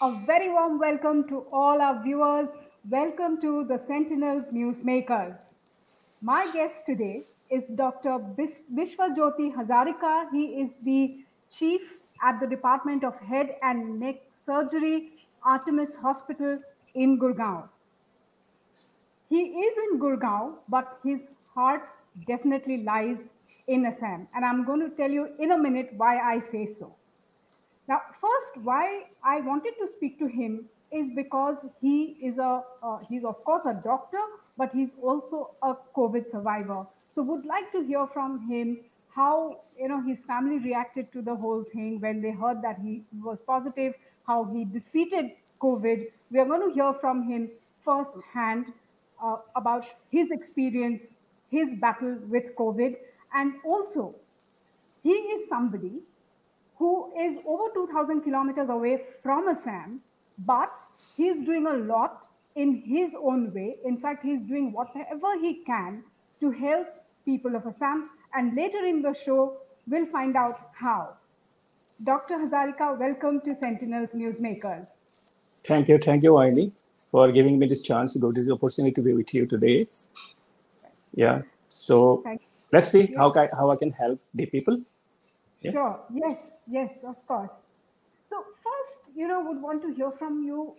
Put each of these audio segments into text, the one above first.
A very warm welcome to all our viewers. Welcome to the Sentinels Newsmakers. My guest today is Dr. Vishwajyoti Hazarika. He is the chief at the Department of Head and Neck Surgery, Artemis Hospital in Gurgaon. He is in Gurgaon, but his heart definitely lies in Assam. And I'm going to tell you in a minute why I say so. Now, first, why I wanted to speak to him is because he is a uh, he's of course a doctor, but he's also a COVID survivor. So, would like to hear from him how you know his family reacted to the whole thing when they heard that he was positive, how he defeated COVID. We are going to hear from him firsthand uh, about his experience, his battle with COVID, and also he is somebody who is over 2000 kilometers away from Assam, but he's doing a lot in his own way. In fact, he's doing whatever he can to help people of Assam. And later in the show, we'll find out how. Dr. Hazarika, welcome to Sentinels Newsmakers. Thank you, thank you, Aini, for giving me this chance to go this opportunity to be with you today. Yeah, so let's see how I, how I can help the people. Yeah. Sure. Yes. Yes. Of course. So first, you know, would want to hear from you.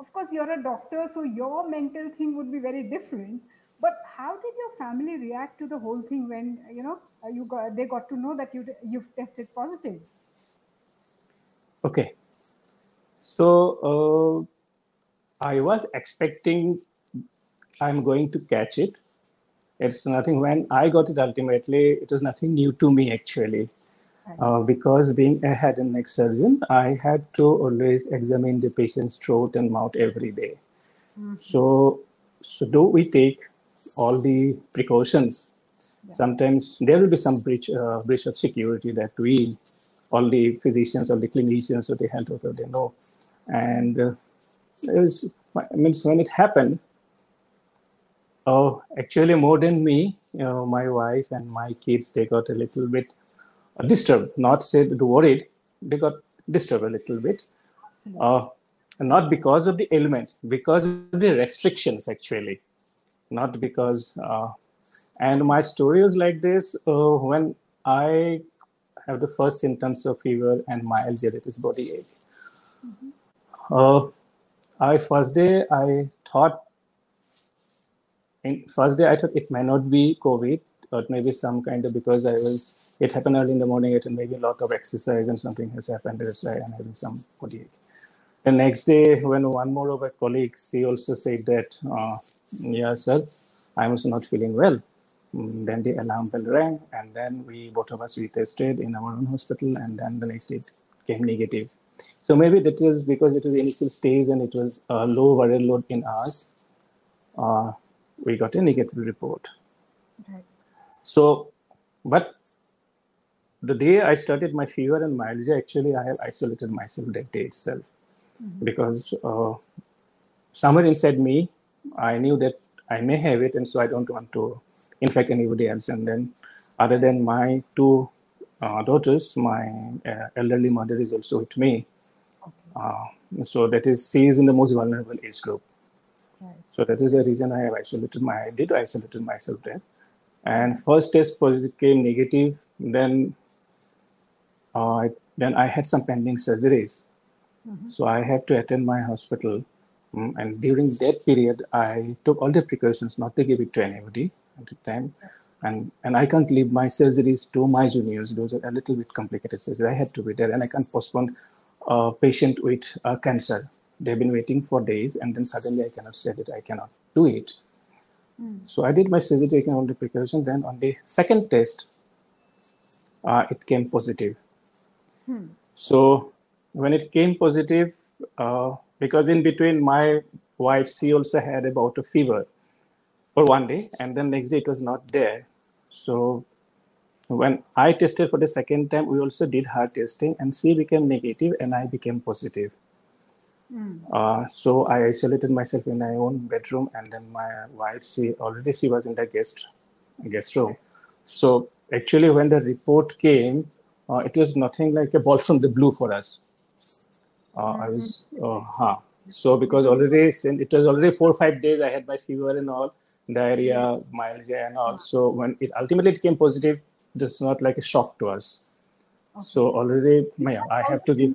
Of course, you're a doctor, so your mental thing would be very different. But how did your family react to the whole thing when you know you got they got to know that you you've tested positive? Okay. So uh, I was expecting I'm going to catch it it's nothing when i got it ultimately it was nothing new to me actually uh, because being a head and neck surgeon i had to always examine the patient's throat and mouth every day. Mm-hmm. so so do we take all the precautions yeah. sometimes there will be some breach uh, breach of security that we all the physicians or the clinicians or the health they know and uh, it was, I mean, when it happened Oh, actually, more than me, you know, my wife and my kids, they got a little bit disturbed. Not said worried, they got disturbed a little bit. Uh, not because of the ailment, because of the restrictions, actually. Not because. Uh, and my story is like this uh, when I have the first symptoms of fever and myalgia, that is body ache. Mm-hmm. Uh, I first day I thought first day I thought it may not be COVID, or maybe some kind of because I was it happened early in the morning, it and maybe a lot of exercise and something has happened. That's why I'm having some The next day, when one more of our colleagues, he also said that, uh, yeah, sir, I was not feeling well. Mm, then the alarm bell rang, and then we both of us we tested in our own hospital, and then the next day it came negative. So maybe that was because it was initial stage and it was a low viral load in us. Uh, we got a negative report. Right. So, but the day I started my fever and myalgia, actually, I have isolated myself that day itself mm-hmm. because uh, somewhere inside me, I knew that I may have it, and so I don't want to infect anybody else. And then, other than my two uh, daughters, my uh, elderly mother is also with me. Okay. Uh, so that is, she is in the most vulnerable age group. So that is the reason I have isolated my I did isolated myself there. And first test positive came negative. Then uh, then I had some pending surgeries. Mm-hmm. So I had to attend my hospital. Mm, and during that period, I took all the precautions not to give it to anybody at the time. And and I can't leave my surgeries to my juniors. Those are a little bit complicated surgeries. I had to be there, and I can't postpone a patient with uh, cancer they've been waiting for days and then suddenly i cannot say that i cannot do it mm. so i did my surgery taking all the precautions then on the second test uh, it came positive hmm. so when it came positive uh, because in between my wife she also had about a fever for one day and then next day it was not there so when i tested for the second time we also did her testing and she became negative and i became positive Mm. Uh, so I isolated myself in my own bedroom, and then my wife, she already she was in the guest guest room. So actually, when the report came, uh, it was nothing like a ball from the blue for us. Uh, I was, uh, huh. So because already it was already four or five days, I had my fever and all, diarrhea, myalgia and all. So when it ultimately came positive, it's not like a shock to us. Okay. So already, yeah, I have to give.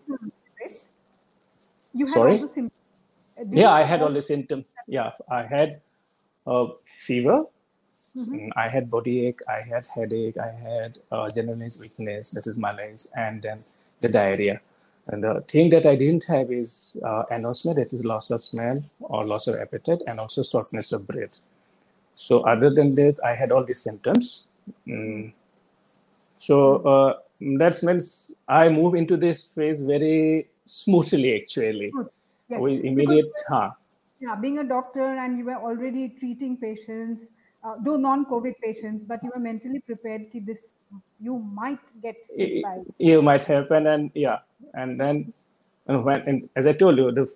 You had Sorry. Uh, yeah, I had all the symptoms. Yeah, I had uh, fever. Mm-hmm. I had body ache. I had headache. I had uh, generalized weakness. That is malaise, and then the diarrhea. And the thing that I didn't have is uh, anosmia, that is loss of smell or loss of appetite, and also shortness of breath. So other than that, I had all these symptoms. Mm. So uh, that means I move into this phase very smoothly, actually. Yes. With immediate, huh. Yeah, being a doctor and you were already treating patients, uh, though non-COVID patients, but you were mentally prepared that this you might get hit by. You might happen, and yeah, and then and when and as I told you, the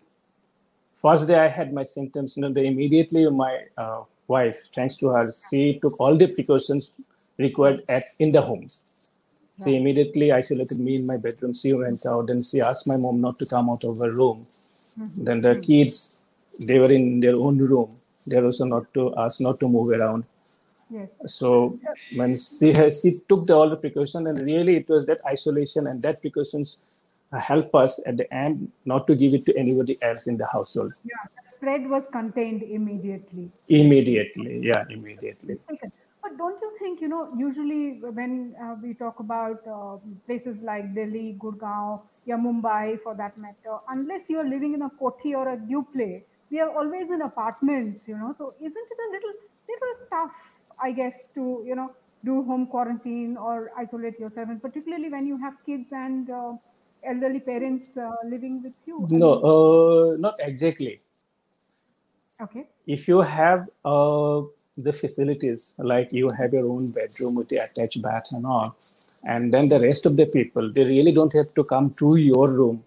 first day I had my symptoms, you know, the immediately my uh, wife, thanks to her, she took all the precautions required at in the home. She immediately isolated me in my bedroom. She went out and she asked my mom not to come out of her room. Mm-hmm. Then the kids, they were in their own room they're also not to ask not to move around. Yes. So when she has, she took the, all the precaution, and really it was that isolation and that precautions help us at the end not to give it to anybody else in the household. Yeah, the spread was contained immediately. Immediately, yeah, immediately. But don't you think, you know, usually when uh, we talk about uh, places like Delhi, Gurgaon, yeah, Mumbai for that matter, unless you're living in a koti or a duplex, we are always in apartments, you know. So isn't it a little little tough, I guess, to you know do home quarantine or isolate yourself, and particularly when you have kids and uh, elderly parents uh, living with you? No, uh, not exactly. Okay. If you have uh, the facilities, like you have your own bedroom with the attached bath and all, and then the rest of the people, they really don't have to come to your room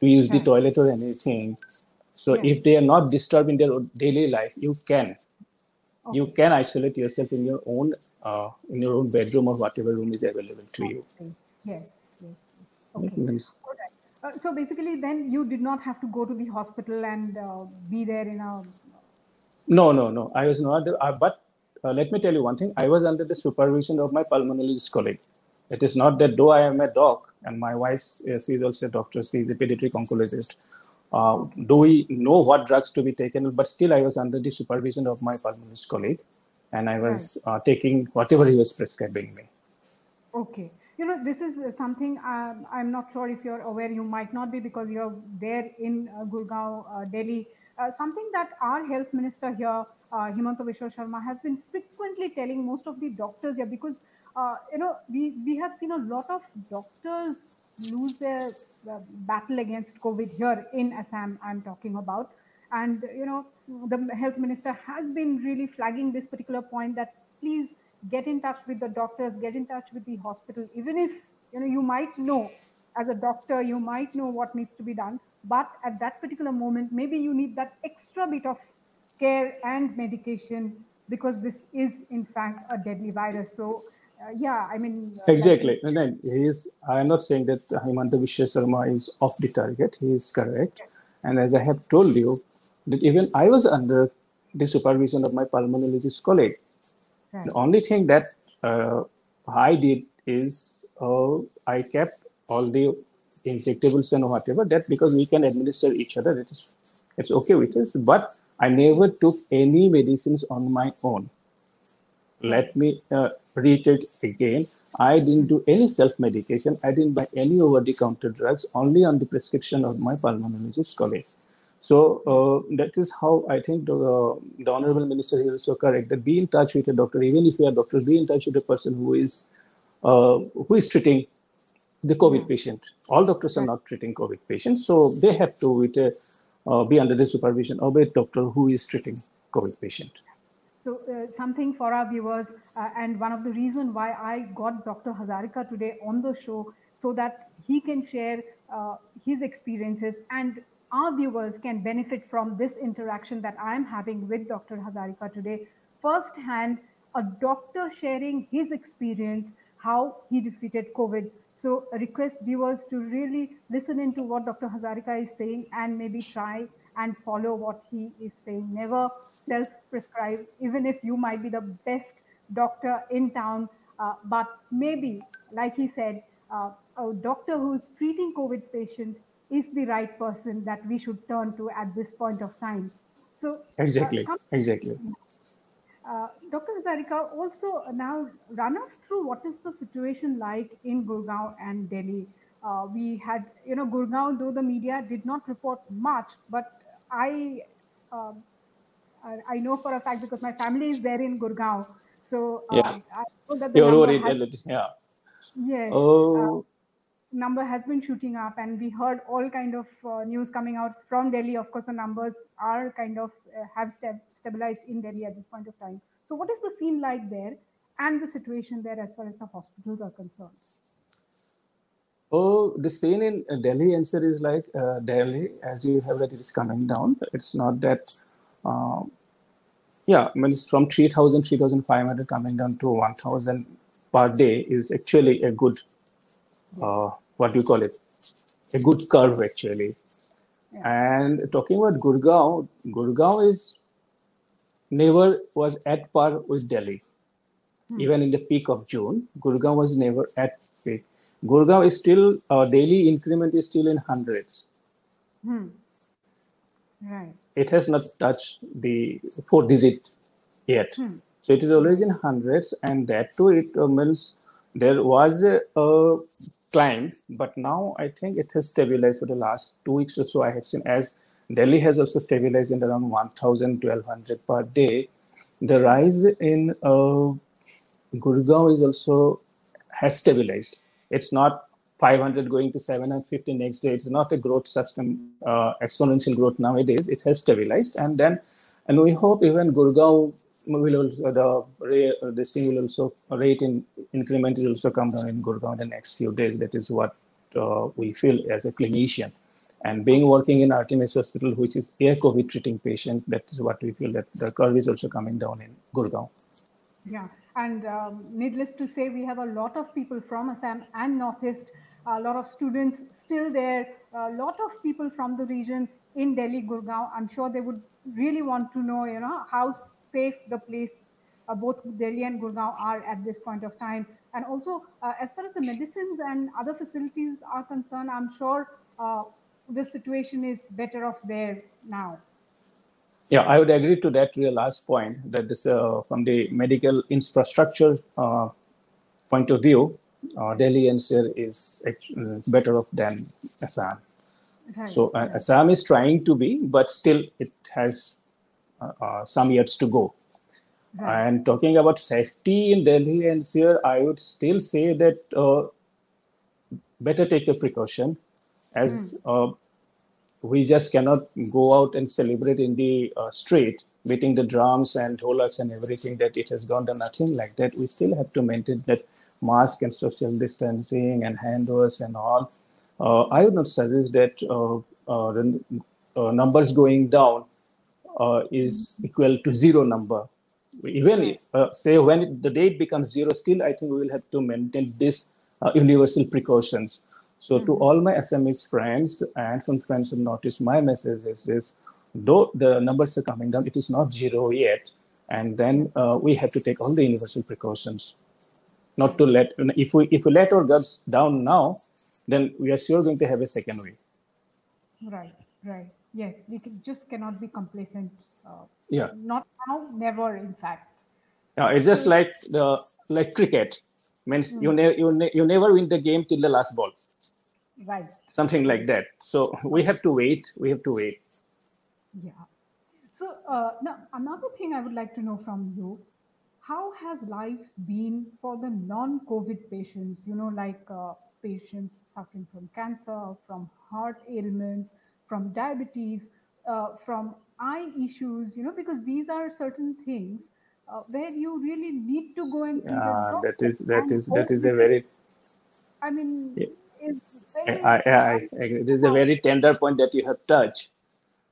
to use the toilet or anything so yes. if they are not disturbed in their daily life, you can. Okay. You can isolate yourself in your own uh, in your own bedroom or whatever room is available to you. Yes, yes, yes. Okay. Right. Uh, so basically, then you did not have to go to the hospital and uh, be there in a. No, no, no. I was not. Uh, but uh, let me tell you one thing. I was under the supervision of my pulmonologist colleague. It is not that though I am a doc and my wife she is also a doctor, she is a pediatric oncologist uh, do we know what drugs to be taken? But still, I was under the supervision of my pulmonologist colleague, and I was right. uh, taking whatever he was prescribing me. Okay. You know, this is something um, I'm not sure if you're aware, you might not be because you're there in uh, Gurgaon, uh, Delhi. Uh, something that our health minister here, uh, Himanta Biswa Sarma, has been frequently telling most of the doctors here because, uh, you know, we, we have seen a lot of doctors lose their battle against COVID here in Assam, I'm talking about. And, you know, the health minister has been really flagging this particular point that please get in touch with the doctors, get in touch with the hospital, even if, you know, you might know as a doctor, you might know what needs to be done. But at that particular moment, maybe you need that extra bit of care and medication because this is in fact a deadly virus. So, uh, yeah, I mean, uh, exactly. And then he's. I'm not saying that Himanta Biswa Sarma is off the target. He is correct. Yes. And as I have told you, that even I was under the supervision of my pulmonologist colleague. Right. The only thing that uh, I did is uh, I kept all the injectables and whatever that because we can administer each other it is it's okay with us but i never took any medicines on my own. Let me uh, reiterate again. I didn't do any self medication i didn't buy any over the counter drugs. Only on the prescription of my pulmonologist colleague. So uh, that is how i think the, uh, the honorable minister is also correct that be in touch with a doctor. Even if you are a doctor be in touch with a person who is uh, who is treating the COVID patient. All doctors are not treating COVID patients, so they have to with, uh, be under the supervision of a doctor who is treating COVID patient. So uh, something for our viewers, uh, and one of the reason why I got Dr. Hazarika today on the show, so that he can share uh, his experiences and our viewers can benefit from this interaction that I'm having with Dr. Hazarika today, firsthand, a doctor sharing his experience, how he defeated COVID So I request viewers to really listen into what Dr. Hazarika is saying and maybe try and follow what he is saying. Never self-prescribe, even if you might be the best doctor in town, uh, but maybe, like he said, uh, a doctor who's treating COVID patient is the right person that we should turn to at this point of time. So exactly, uh, exactly. Uh, Dr. Hazarika, also now run us through what is the situation like in Gurgaon and Delhi. Uh, we had, you know, Gurgaon, though the media did not report much, but I, uh, I know for a fact because my family is there in Gurgaon. So yeah. I know that the You're worried, has, yeah. Yes. Oh number has been shooting up and we heard all kind of uh, news coming out from delhi. Of course the numbers are kind of uh, have stabilized in delhi at this point of time. So what is the scene like there and the situation there as far as the hospitals are concerned? Oh the scene in delhi answer is like uh, delhi as you have read it is coming down. It's not that uh, yeah I mean, it's from 3000 3500 coming down to 1000 per day is actually a good uh, what do you call it? A good curve actually. Yeah. And talking about Gurgaon, Gurgaon is never was at par with Delhi. Hmm. Even in the peak of June, Gurgaon was never at peak. Gurgaon is still our daily increment is still in hundreds. Hmm. Right. It has not touched the four digit yet. Hmm. So it is always in hundreds, and that too it uh, means there was a, a climb, but now I think it has stabilized for the last two weeks or so. I have seen as Delhi has also stabilized in around 1,000, 1,200 per day. The rise in uh, Gurgaon is also has stabilized. It's not 500 going to 750 next day. It's not a growth such uh, exponential growth nowadays. It has stabilized, and then and we hope even Gurgaon will also the uh, thing will also rate in increment will also come down in Gurgaon in the next few days. That is what uh, we feel as a clinician. And being working in Artemis Hospital, which is a COVID treating patient, that is what we feel that the curve is also coming down in Gurgaon. Yeah, and um, needless to say, we have a lot of people from Assam and Northeast, a lot of students still there, a lot of people from the region in Delhi, Gurgaon. I'm sure they would really want to know, you know, how safe the place, uh, both Delhi and Gurgaon are at this point of time. And also, uh, as far as the medicines and other facilities are concerned, I'm sure uh, the situation is better off there now. Yeah, I would agree to that your last point that this uh, from the medical infrastructure uh, point of view, uh, Delhi NCR is better off than Assam. Right. So uh, Assam is trying to be, but still it has uh, uh, some years to go. Right. And talking about safety in Delhi NCR, I would still say that uh, better take a precaution as mm. we just cannot go out and celebrate in the uh, street beating the drums and holers and everything that it has gone to nothing like that we still have to maintain that mask and social distancing and hand wash and all I would not suggest that uh, uh, the numbers going down is equal to zero number. Even say when it, the date becomes zero, still I think we will have to maintain this universal precautions. So mm-hmm. to all my Assamese friends and some friends in Northeast, my message is this: though the numbers are coming down, it is not zero yet, and then uh, we have to take all the universal precautions not to let if we if we let our guards down now then we are sure going to have a second wave. Right right. Yes we can, just cannot be complacent uh, yeah. not now never in fact. No, it's just like the like cricket. Means mm. you, ne- you, ne- you never win the game till the last ball. Right. Something like that. So we have to wait we have to wait. Yeah. So uh, now another thing i would like to know from you how has life been for the non-COVID patients, you know, like uh, patients suffering from cancer, from heart ailments, from diabetes, uh, from eye issues, you know, because these are certain things uh, where you really need to go and see yeah, the. That is, that is, that is a very, I mean, yeah. I, I, I, it is a very tender point that you have touched.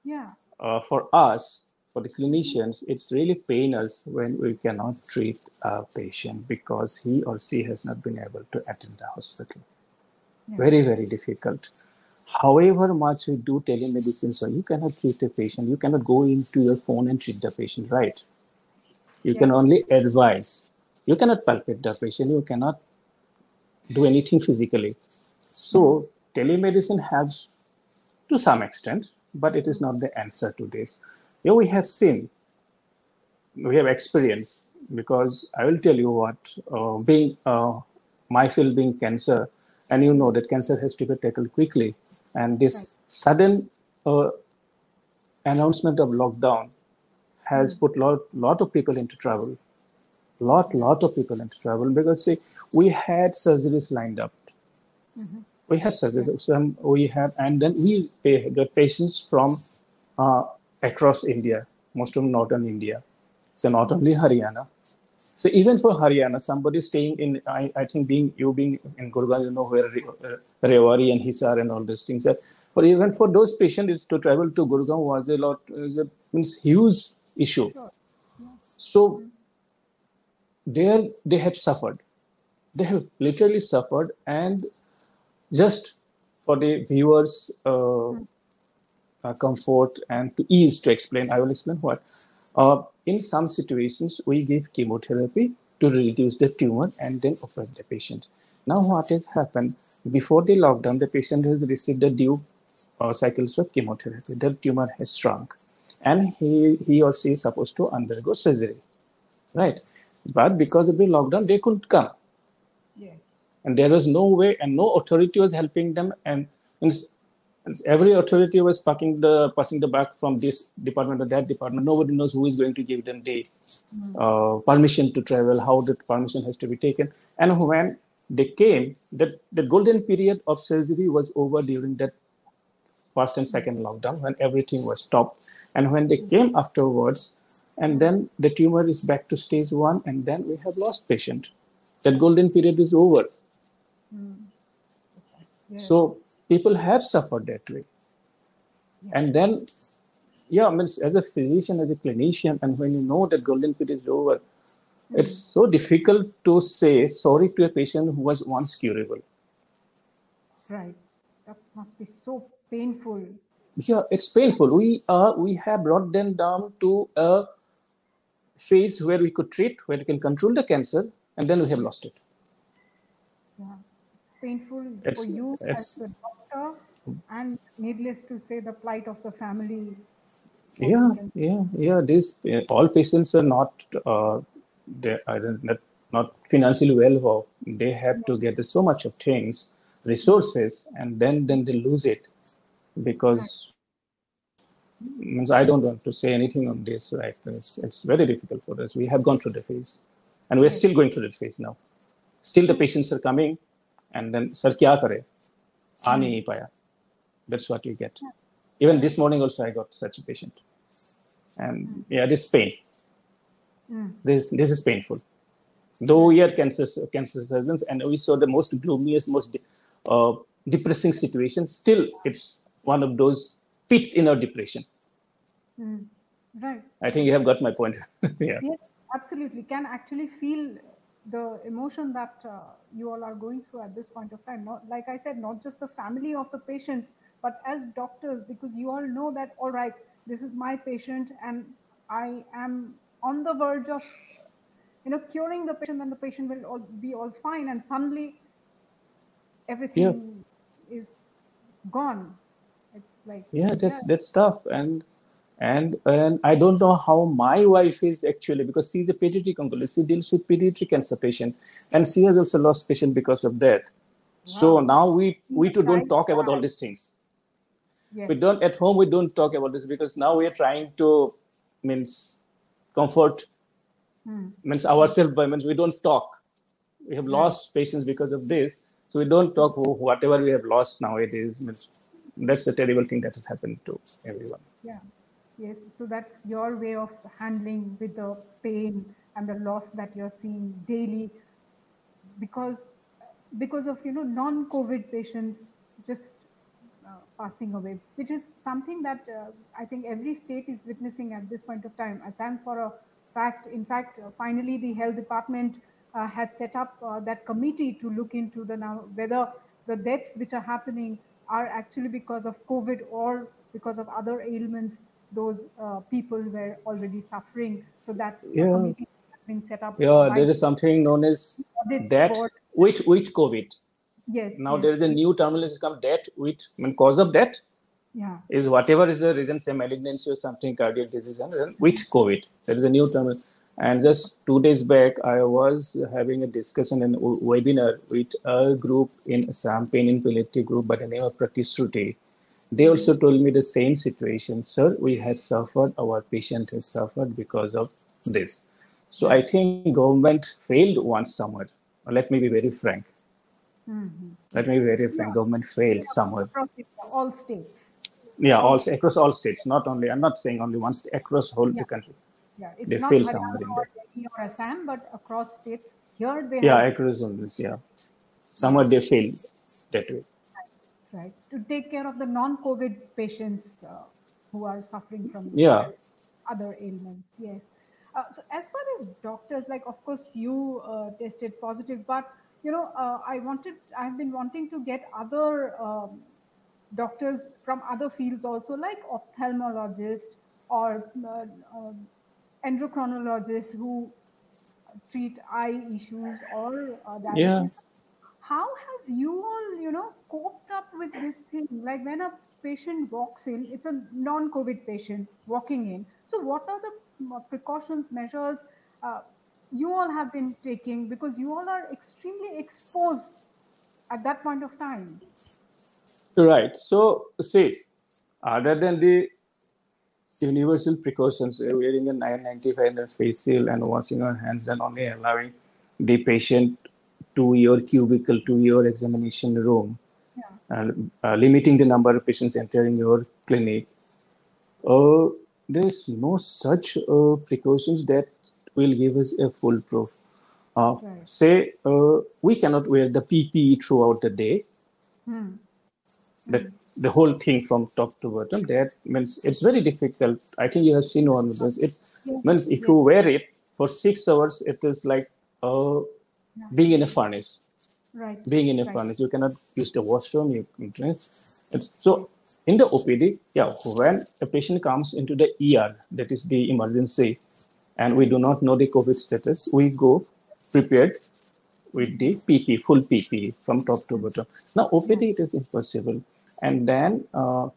Yeah. Uh, for us, for the clinicians, it's really pain us when we cannot treat a patient because he or she has not been able to attend the hospital. Very, very difficult. However much we do telemedicine, so you cannot treat a patient. You cannot go into your phone and treat the patient, right? You can only advise. You cannot palpate the patient. You cannot do anything physically. So telemedicine helps to some extent, but it is not the answer to this. Here we have seen, we have experience because I will tell you what uh, being uh, my field being cancer, and you know that cancer has to be tackled quickly, and this right. sudden uh, announcement of lockdown has mm-hmm. put lot lot of people into trouble lot lot of people into trouble because see we had surgeries lined up mm-hmm. we had surgeries we had and then we got patients from uh, across india most of northern india. So not only haryana. So even for haryana somebody staying in i, I think being you being in gurgaon you know where uh, rewari and hisar and all these things for even for those patients to travel to gurgaon was a lot was a means huge issue. So there they have suffered. They have literally suffered and just for the viewers uh, uh, comfort and to ease to explain i will explain what uh, in some situations we give chemotherapy to reduce the tumor and then operate the patient now what has happened before the lockdown the patient has received the due uh, cycles of chemotherapy the tumor has shrunk and he, he or she is supposed to undergo surgery right? But because of the lockdown, they couldn't come. Yes. And there was no way, and no authority was helping them. And, and every authority was passing the passing the back from this department to that department. Nobody knows who is going to give them the mm. uh, permission to travel, how the permission has to be taken. And when they came, that the golden period of surgery was over during that first and second lockdown when everything was stopped. And when they came afterwards, and then the tumor is back to stage one and then we have lost patient that golden period is over mm. Yes. so people have suffered that way yes. and then yeah I mean, as a physician as a clinician and when you know that golden period is over mm. it's so difficult to say sorry to a patient who was once curable right that must be so painful yeah it's painful we are we have brought them down to a phase where we could treat, where we can control the cancer, and then we have lost it. Painful it's, for you as a doctor, and needless to say, the plight of the family. Yeah, yeah, yeah. These all patients are not uh, they are not, not financially well off. They have to get so much of things, resources, and then then they lose it because I don't want to say anything on this. Right, it's, it's very difficult for us. We have gone through the phase, and we're still going through the phase now. Still, the patients are coming, and then sir, kya kare? aa nahi paya. That's what you get. Even this morning also, I got such a patient, and yeah, this pain. This this is painful. Though we are cancer cancer surgeons, and we saw the most gloomiest, most uh, depressing situation, still it's one of those pits in our depression. Mm, right. I think you have got my point. yeah. Yes, absolutely. Can actually feel the emotion that uh, you all are going through at this point of time. Not, like I said, not just the family of the patient, but as doctors, because you all know that, all right, this is my patient and I am on the verge of, you know, curing the patient and the patient will all be all fine. And suddenly everything yeah. is gone It's like yeah that's yeah. that's tough and and and I don't know how my wife is actually because she's a pediatric oncologist. She deals with pediatric cancer patients, and she has also lost patient because of that. Wow. So now we we too don't talk about all these things. Yes. We don't at home. We don't talk about this because now we are trying to means comfort hmm. means ourselves by means we don't talk. We have lost patients because of this, so we don't talk whatever we have lost nowadays. Means that's a terrible thing that has happened to everyone yeah yes so that's your way of handling with the pain and the loss that you're seeing daily. Because because of you know non-covid patients just uh, passing away which is something that uh, i think every state is witnessing at this point of time. Assam for a fact in fact uh, finally the health department uh, had set up uh, that committee to look into the now whether the deaths which are happening are actually because of COVID or because of other ailments those uh, people were already suffering. So that's Yeah. been set up. Yeah, there is something known as that with which COVID. Yes. Now yes, there is a new terminology come death with I mean, cause of death Yeah. is whatever is the reason, say malignancy or something, cardiac disease, and then with COVID. There is a new term. And just two days back, I was having a discussion and webinar with a group in Assam, pain palliative group by the name of Pratisruti. They also told me the same situation. Sir, we have suffered, our patient has suffered because of this. So I think government failed once somewhere. Let me be very frank. Mhm. Let me be very frank. Government failed somewhere. Across all states. Yeah, also across all states, not only. I'm not saying only state, across whole Yeah. the country. Yeah, it's They not fail Haryana somewhere in or Assam, but across states. Here they Yeah, across all this. Yeah, somewhere they failed that way. Right to take care of the non-COVID patients uh, who are suffering from Yeah. other ailments. Yes. Uh, so as far as doctors, like of course you uh, tested positive, but you know uh, I wanted, I've been wanting to get other um, doctors from other fields also, like ophthalmologists or uh, um endocrinologists who treat eye issues or uh, diabetes how have you all you know coped up with this thing? Like when a patient walks in it's a non-covid patient walking in. So what are the mm, precautions measures uh, you all have been taking? Because you all are extremely exposed at that point of time. Right. So, see, other than the universal precautions, uh, wearing a 995 and a face shield and washing our hands and only allowing the patient to your cubicle, to your examination room, yeah and uh, limiting the number of patients entering your clinic. Uh, there's no such uh, precautions that will give us a foolproof. Uh, Right. Say uh, we cannot wear the PPE throughout the day. Hmm. That the whole thing from top to bottom. That means it's very difficult. I think you have seen one of those. It's Yes, means if you wear it for six hours, it is like uh. Being in a furnace right being in a Right. furnace. You cannot use the washroom. You can it's, so in the OPD, yeah, when a patient comes into the ER, that is the emergency, and we do not know the COVID status, we go prepared with the PP, full PP from top to bottom. Now OPD it is impossible, and then. Uh,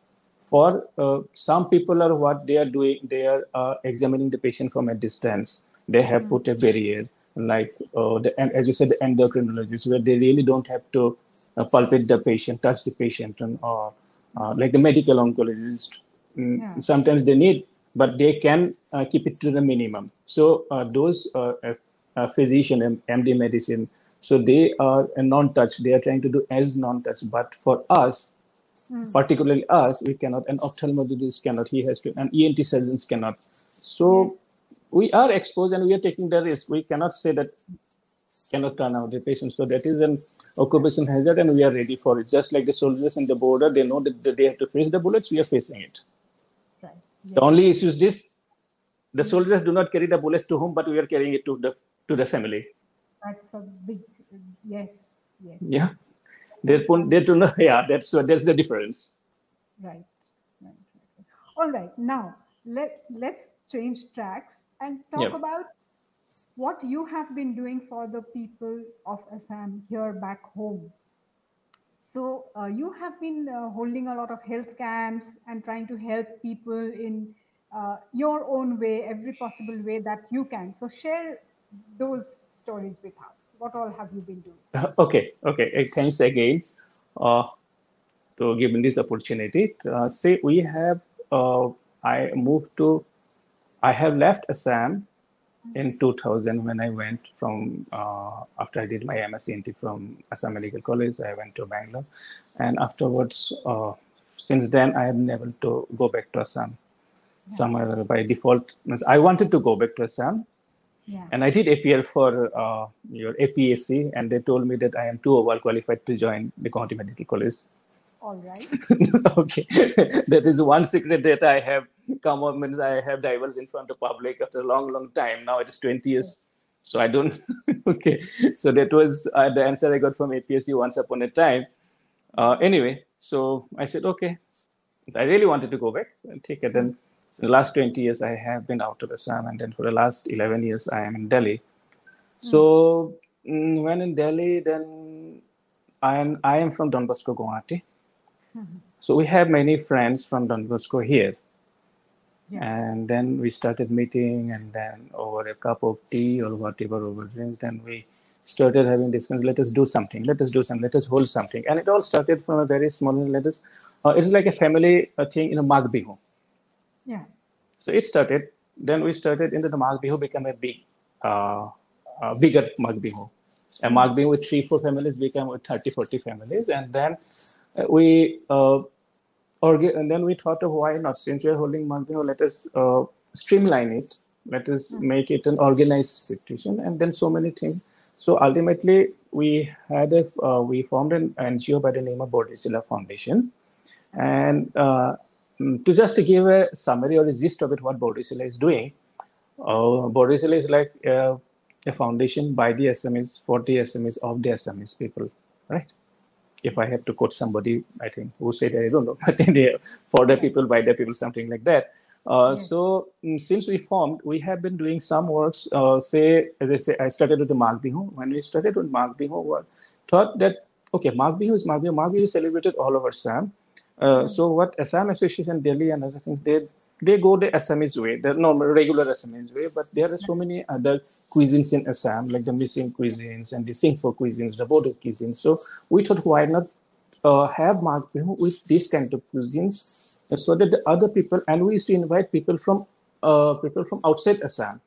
for uh, some people are what they are doing they are uh, examining the patient from a distance they have put a barrier like uh, the and as you said the endocrinologists where they really don't have to uh, palpate the patient touch the patient and or uh, like the medical oncologist mm, Yeah. sometimes they need but they can uh, keep it to the minimum so uh, those uh, uh, uh, physician and md medicine so they are a non-touch they are trying to do as non-touch but for us Hmm. particularly us, we cannot, and ophthalmologist cannot, he has to, and ENT surgeons cannot. So we are exposed and we are taking the risk. We cannot say that cannot turn out the patient. So that is an occupation hazard and we are ready for it. Just like the soldiers in the border, they know that they have to face the bullets, we are facing it. right The only issue is this, the soldiers do not carry the bullets to home, but we are carrying it to the to the family. that's a big yes yes Yeah. They they do not, yeah, that's, that's the difference. Right. All right. Now let let's change tracks and talk Yep. about what you have been doing for the people of Assam here back home. So uh, you have been uh, holding a lot of health camps and trying to help people in uh, your own way, every possible way that you can. So share those stories with us. What all have you been doing? okay okay uh, thanks again uh, to give me this opportunity uh, say we have uh, i moved to i have left assam in 2000 when i went from uh, after i did my msc from assam medical college i went to bangalore and afterwards uh, since then i have never to go back to assam somewhere by default i wanted to go back to assam Yeah. and I did APL for uh, your APSC, and they told me that I am too overqualified to join the County Medical College. All right. okay, that is one secret that I have come up means I have divulged in front of public after a long, long time. Now it is 20 years, so I don't. okay, so that was uh, the answer I got from APSC once upon a time. Uh, anyway, so I said, okay, I really wanted to go back and take it. Then the last 20 years, I have been out of Assam, and then for the last 11 years, I am in Delhi. So mm, when in Delhi, then I am I am from Don Bosco, Guwahati. So we have many friends from Don Bosco here. Yeah. And then we started meeting, and then over a cup of tea or whatever over drink, then we started having discussions. Let us do something. Let us do something. Let us hold something. And it all started from a very small. Let us. Uh, it's like a family uh, thing in a Magh Bihu. Yeah. So it started. Then we started into the Magh Bihu became a big, uh, uh, bigger Magh Bihu. A Magh Bihu with three, four families became with 30, 40 families. And then uh, we, uh, and then we thought of why not, since we're holding Magh let us uh, streamline it. Let us make it an organized situation. And then so many things. So ultimately, we had a, uh, we formed an NGO by the name of Bordisila Foundation. And uh, Mm, to just to give a summary or a gist of it, what Bordisila is doing, uh, Bordisila is like uh, a foundation by the Assamese for the Assamese of the Assamese people, right? If I have to quote somebody, I think who said I don't know, but they, for the people, by the people, something like that. Uh, Yes. So mm, since we formed, we have been doing some works. Uh, say, as I say, I started with the Magh Bihu. When we started with Magh Bihu, we thought that okay, Magh Bihu is. Magh Bihu is celebrated all over Assam. Uh, so what Assam Association Delhi and other things they they go the Assamese way, the normal regular Assamese way, but there are so many other cuisines in Assam, like the Mising cuisines and the Singpho cuisines, the Bodo cuisines. So we thought why not uh, have Magh with these kind of cuisines, uh, so that the other people and we used to invite people from uh, people from outside Assam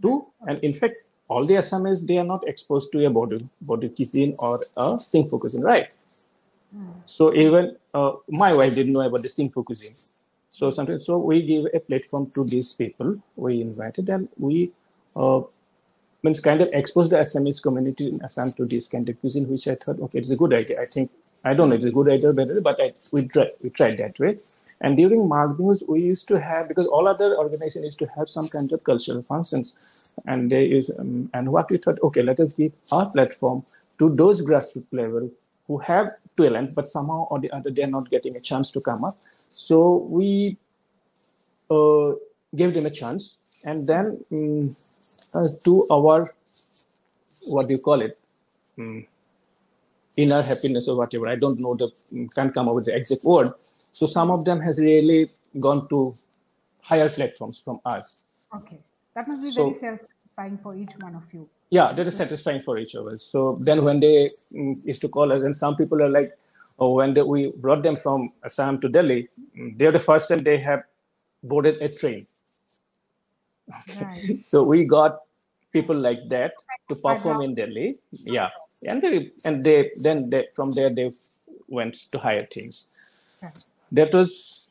do, and in fact all the Assamese they are not exposed to a Bodo Bodo cuisine or a Singpho cuisine, right? So even uh, my wife didn't know about the Singpho cuisine. So sometimes, so we give a platform to these people. We invited them. We uh, means kind of expose the Assamese community in Assam to this kind of cuisine, which I thought, okay, it's a good idea. I think I don't know, it's a good idea, or better, but I, we tried we tried that way. And during Magh News, we used to have because all other organizations used to have some kind of cultural functions, and they use um, and what we thought, okay, let us give our platform to those grassroots level who have talent, but somehow or the other they're not getting a chance to come up. So we uh, gave them a chance, and then um, uh, to our what do you call it? Mm, inner happiness or whatever. I don't know the mm, can't come up with the exact word. So some of them has really gone to higher platforms from us. Okay. That must be So- very self-satisfying for each one of you. Yeah, that is satisfying for each of us. So then when they mm, used to call us, and some people are like, oh, when they, we brought them from Assam to Delhi, mm, they're the first time they have boarded a train. Right. So we got people like that to perform in Delhi. Yeah, and they and they then they from there they went to higher things. Right. That was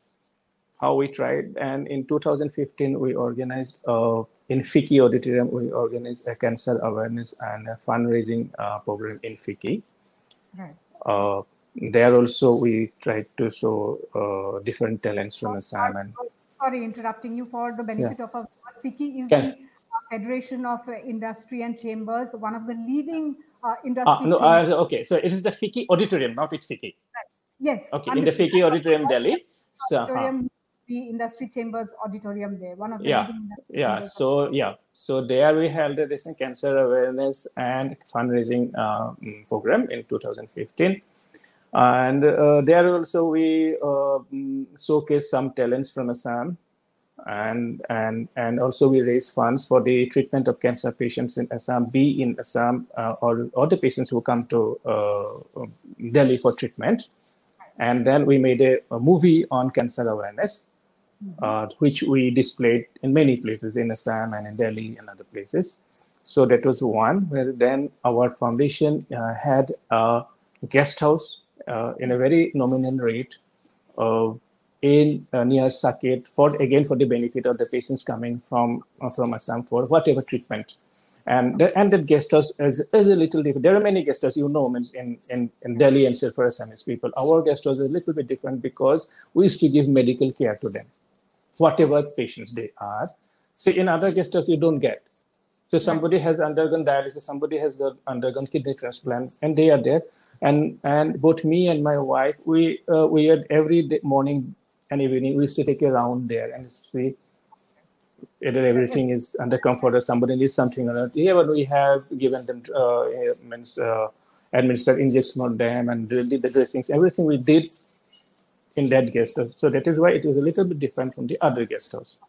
how we tried. And in 2015, we organized uh, in FICCI Auditorium. We organized a cancer awareness and a fundraising uh, program in FICCI. Right. Uh, there also we tried to show uh, different talents from Assam and Sorry, interrupting you for the benefit of our. FICCI is Can- the uh, Federation of uh, Industry and Chambers, one of the leading uh, industry Ah, no, uh, okay. So it is the FICCI Auditorium, not with FICCI. yes. Okay, in the FICCI Auditorium, Delhi. So, Auditorium, the industry chambers auditorium there, one of the Yeah, yeah. So yeah, so there we held a recent cancer awareness and fundraising uh, program in 2015, and uh, there also we uh, mm, showcase some talents from Assam, and and and also we raise funds for the treatment of cancer patients in Assam, be in Assam uh, or or the patients who come to uh, Delhi for treatment, and then we made a, a movie on cancer awareness uh, which we displayed in many places in Assam and in Delhi and other places. So that was one where then our foundation uh, had a guest house uh, in a very nominal rate uh, in uh, near Saket for again for the benefit of the patients coming from uh, from Assam for whatever treatment. And the, and that guest house is, is a little different. There are many guest houses, you know, in, in, in Delhi and for Assamese people. Our guest house is a little bit different because we used to give medical care to them whatever patients they are. So in other houses, you don't get. So somebody has undergone dialysis, somebody has undergone kidney transplant, and they are there. And and both me and my wife, we uh, we had every day, morning and evening we used to take a round there and see whether everything is under comfort or somebody needs something or not. Yeah, but we have given them uh, means uh, administered injection on them and did the dressings. Everything we did in that guest house. So that is why it is a little bit different from the other guest house.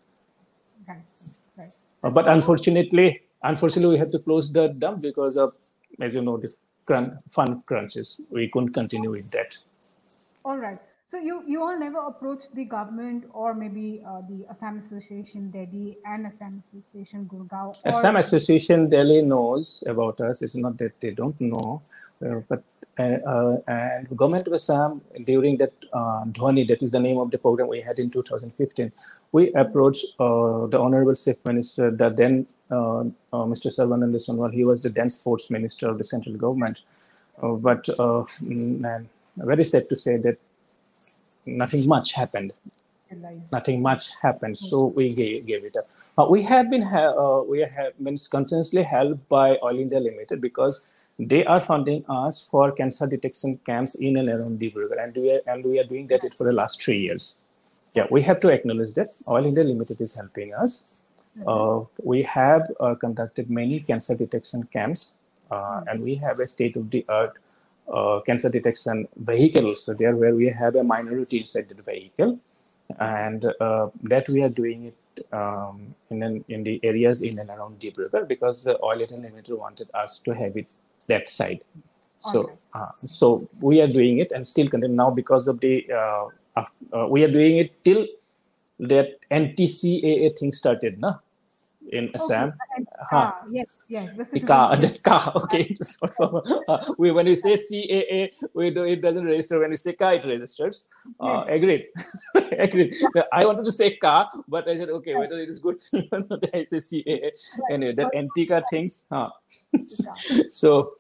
Uh, but unfortunately, unfortunately, we had to close the dump because of, as you know, the fund crunches. We couldn't continue with that. All right. So you, you all never approached the government or maybe uh, the Assam Association Delhi and Assam Association Gurgaon? Or... Assam Association Delhi knows about us. It's not that they don't know, uh, but uh, uh and government of Assam during that uh, Dhwani, that is the name of the program we had in 2015, we approached uh, the Honorable Chief Minister, the then uh, Mr. Sarbananda Sonowal. He was the then Sports Minister of the central government. but mm, very sad to say that nothing much happened. Nothing much happened. So we gave, gave it up. Uh, we have been ha- uh, we have been continuously helped by Oil India Limited because they are funding us for cancer detection camps in and around Dibrugarh, and we are, and we are doing that for the last three years. Yeah, we have to acknowledge that Oil India Limited is helping us. Uh, we have uh, conducted many cancer detection camps, uh, and we have a state of the art uh, cancer detection vehicles. So there where we have a minority inside the vehicle and uh, that we are doing it um, in, an, in the areas in and around Dibrugarh because the Oil India Limited wanted us to have it that side. So, okay. uh, so we are doing it and still continue now because of the uh, uh, we are doing it till that anti-CAA thing started, no? In Assam. Okay. Huh. Yes, yes. The car, the car. Okay. so, uh, we, when you say CAA, we do, it doesn't register. When you say car, it registers. Uh, yes. Agreed. agreed. I wanted to say car, but I said, okay, whether it is good, I say CAA. Anyway, that anti-CAA things. Huh. so,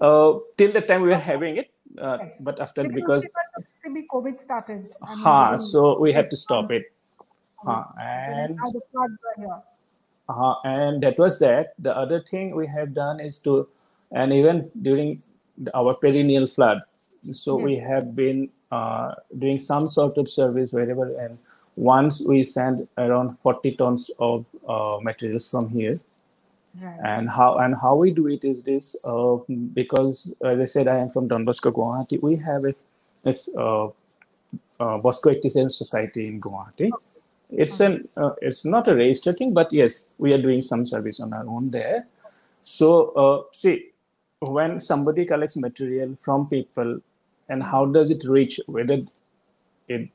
uh, till the time we were having it, uh, yes. but after because, because COVID started. ha, so we had to stop it. Uh, and uh, and that was that. The other thing we have done is to, and even during our perennial flood, so we have been uh, doing some sort of service wherever. And once we send around 40 tons of uh, materials from here. Right. And how and how we do it is this uh, because as I said I am from Don Bosco Guwahati. We have a this uh, uh, Bosco 87 Society in Guwahati. Okay it's an uh, it's not a registered thing but yes we are doing some service on our own there. So uh, see when somebody collects material from people and how does it reach whether it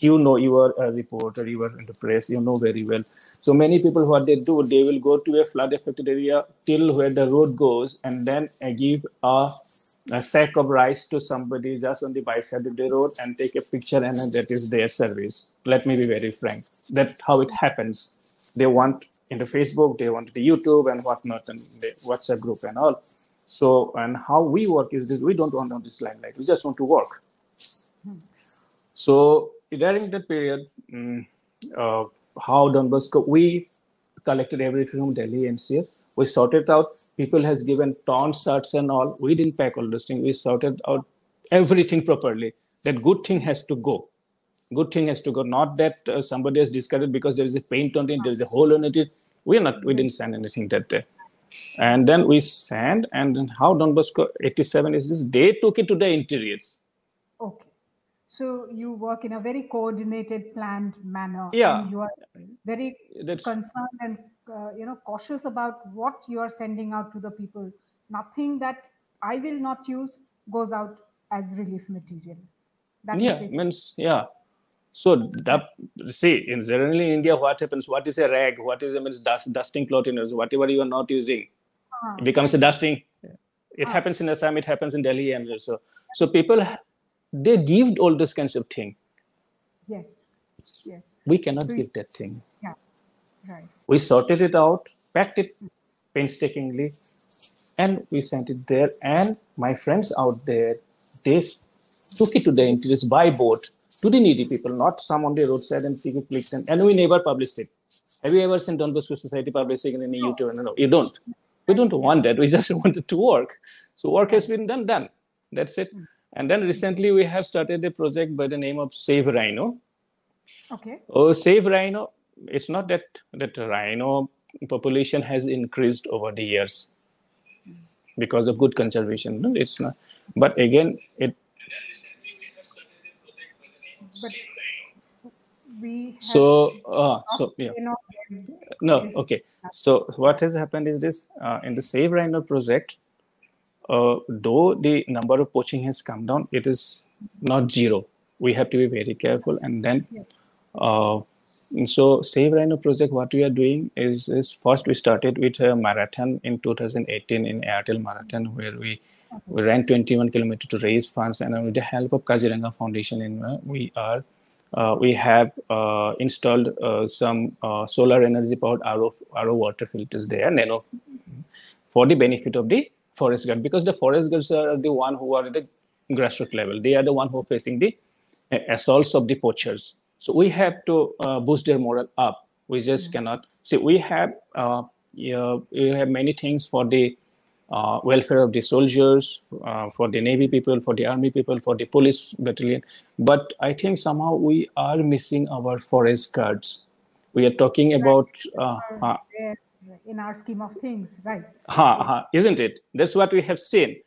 you know you are a reporter you are in the press you know very well. So many people what they do they will go to a flood affected area till where the road goes and then uh, give a, a, sack of rice to somebody just on the by side of the road and take a picture and that is their service. Let me be very frank. That how it happens. They want in the facebook they want the youtube and whatnot and the whatsapp group and all. So and how we work is this. We don't want on this limelight we just want to work. Hmm. So during that period, um, uh, how Don Bosco, we collected everything from Delhi NCR. We sorted out. People has given torn shirts and all. We didn't pack all those things. We sorted out everything properly. That good thing has to go. Good thing has to go. Not that uh, somebody has discarded because there is a paint on it, there is a hole on it. We are not. We didn't send anything that day. And then we send. And then how Don Bosco 87 is this? They took it to the interiors so you work in a very coordinated, planned manner. Yeah. you are very That's... concerned and uh, you know cautious about what you are sending out to the people. Nothing that I will not use goes out as relief material. That yeah, means yeah. So that see in generally in India, what happens? What is a rag? What is a means dust, dusting cloth Whatever you are not using, uh-huh. it becomes a dusting. It uh-huh. happens in Assam. It happens in Delhi, and so so people they give all those kinds of thing yes yes we cannot so give that thing yeah right we sorted it out packed it painstakingly and we sent it there and my friends out there they took it to the interiors by boat to the needy people not some on the roadside and it clicked and, and we never published it Have you ever seen Don Bosco Society publishing in no. YouTube? No, no, you don't. We don't want that. We just want it to work. So work has been done, done. That's it. Hmm. And then recently we have started a project by the name of Save Rhino. Okay. Oh, Save Rhino. It's not that that rhino population has increased over the years because of good conservation. No, it's not. But again, it. But we. So, uh, so yeah. No, okay. So what has happened is this: uh, in the Save Rhino project, uh, though the number of poaching has come down, it is not zero. We have to be very careful. And then, uh, so Save Rhino project, what we are doing is, is first we started with a marathon in 2018 in Airtel Marathon, where we, we ran 21 kilometers to raise funds. And with the help of Kaziranga Foundation, in, uh, we are uh, we have uh, installed uh, some uh, solar energy powered RO, RO water filters there, nano, for the benefit of the forest guard because the forest guards are the one who are at the grassroots level. They are the one who are facing the uh, assaults of the poachers. So we have to uh, boost their morale up. We just mm-hmm. cannot see. We have uh, yeah, we have many things for the uh, welfare of the soldiers, uh, for the navy people, for the army people, for the police battalion. But I think somehow we are missing our forest guards. We are talking about uh, in our scheme of things, right? Ha, ha, isn't it? That's what we have seen.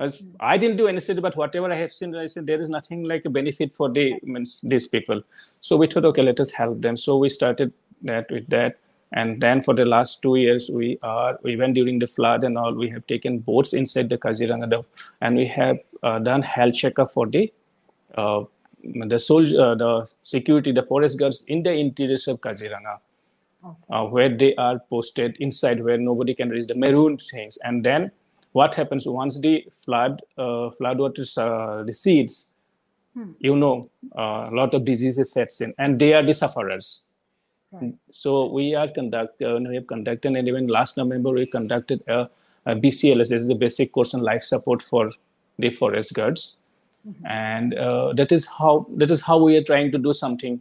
As I didn't do anything, but whatever I have seen, I said there is nothing like a benefit for the these people. So we thought, okay, let us help them. So we started that with that, and then for the last two years, we are even during the flood and all, we have taken boats inside the Kaziranga, and we have uh, done health checkup for the uh, the soldier, uh, the security, the forest guards in the interiors of Kaziranga okay. uh, where they are posted inside where nobody can reach the maroon things and then what happens once the flood uh, flood water uh, recedes hmm. you know uh, a lot of diseases sets in and they are the sufferers right. so we are conduct uh, we have conducted and even last november we conducted a, a bcls this is the basic course on life support for the forest guards mm-hmm. and uh, that is how that is how we are trying to do something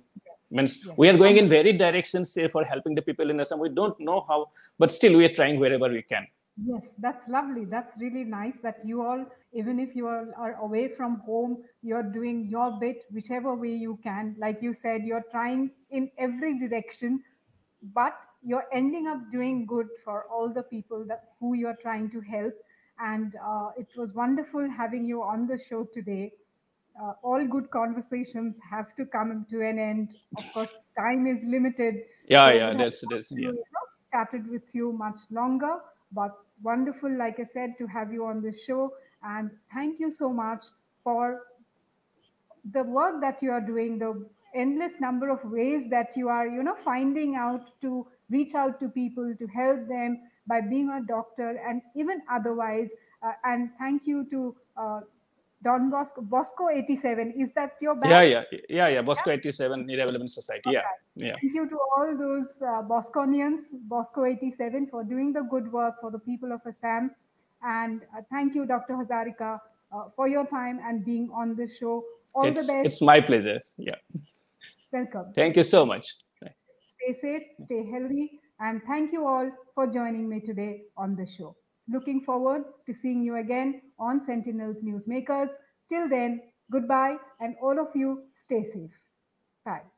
means we are going in very directions say for helping the people in assam we don't know how but still we are trying wherever we can. Yes that's lovely. That's really nice that you all even if you are, are away from home you're doing your bit whichever way you can. Like you said you're trying in every direction but you're ending up doing good for all the people that who you're trying to help. And uh, it was wonderful having you on the show today uh, all good conversations have to come to an end. Of course, time is limited. Yeah, so yeah, that's that's yeah. You know, chatted with you much longer, but wonderful, like I said, to have you on the show. And thank you so much for the work that you are doing, the endless number of ways that you are, you know, finding out to reach out to people to help them by being a doctor and even otherwise. Uh, and thank you to uh, Don Bosco, Bosco 87. Is that your badge? Yeah, yeah, yeah, yeah. Bosco yeah? 87 Irrelevant Society. Okay. Yeah, yeah. Thank you to all those uh, Bosconians, Bosco 87, for doing the good work for the people of Assam. And uh, thank you, Dr. Hazarika, uh, for your time and being on the show. All it's, the best. It's my pleasure. Yeah. Welcome. Thank you so much. Stay safe, stay healthy, and thank you all for joining me today on the show. Looking forward to seeing you again on Sentinels Newsmakers. Till then, goodbye, and all of you stay safe. Bye.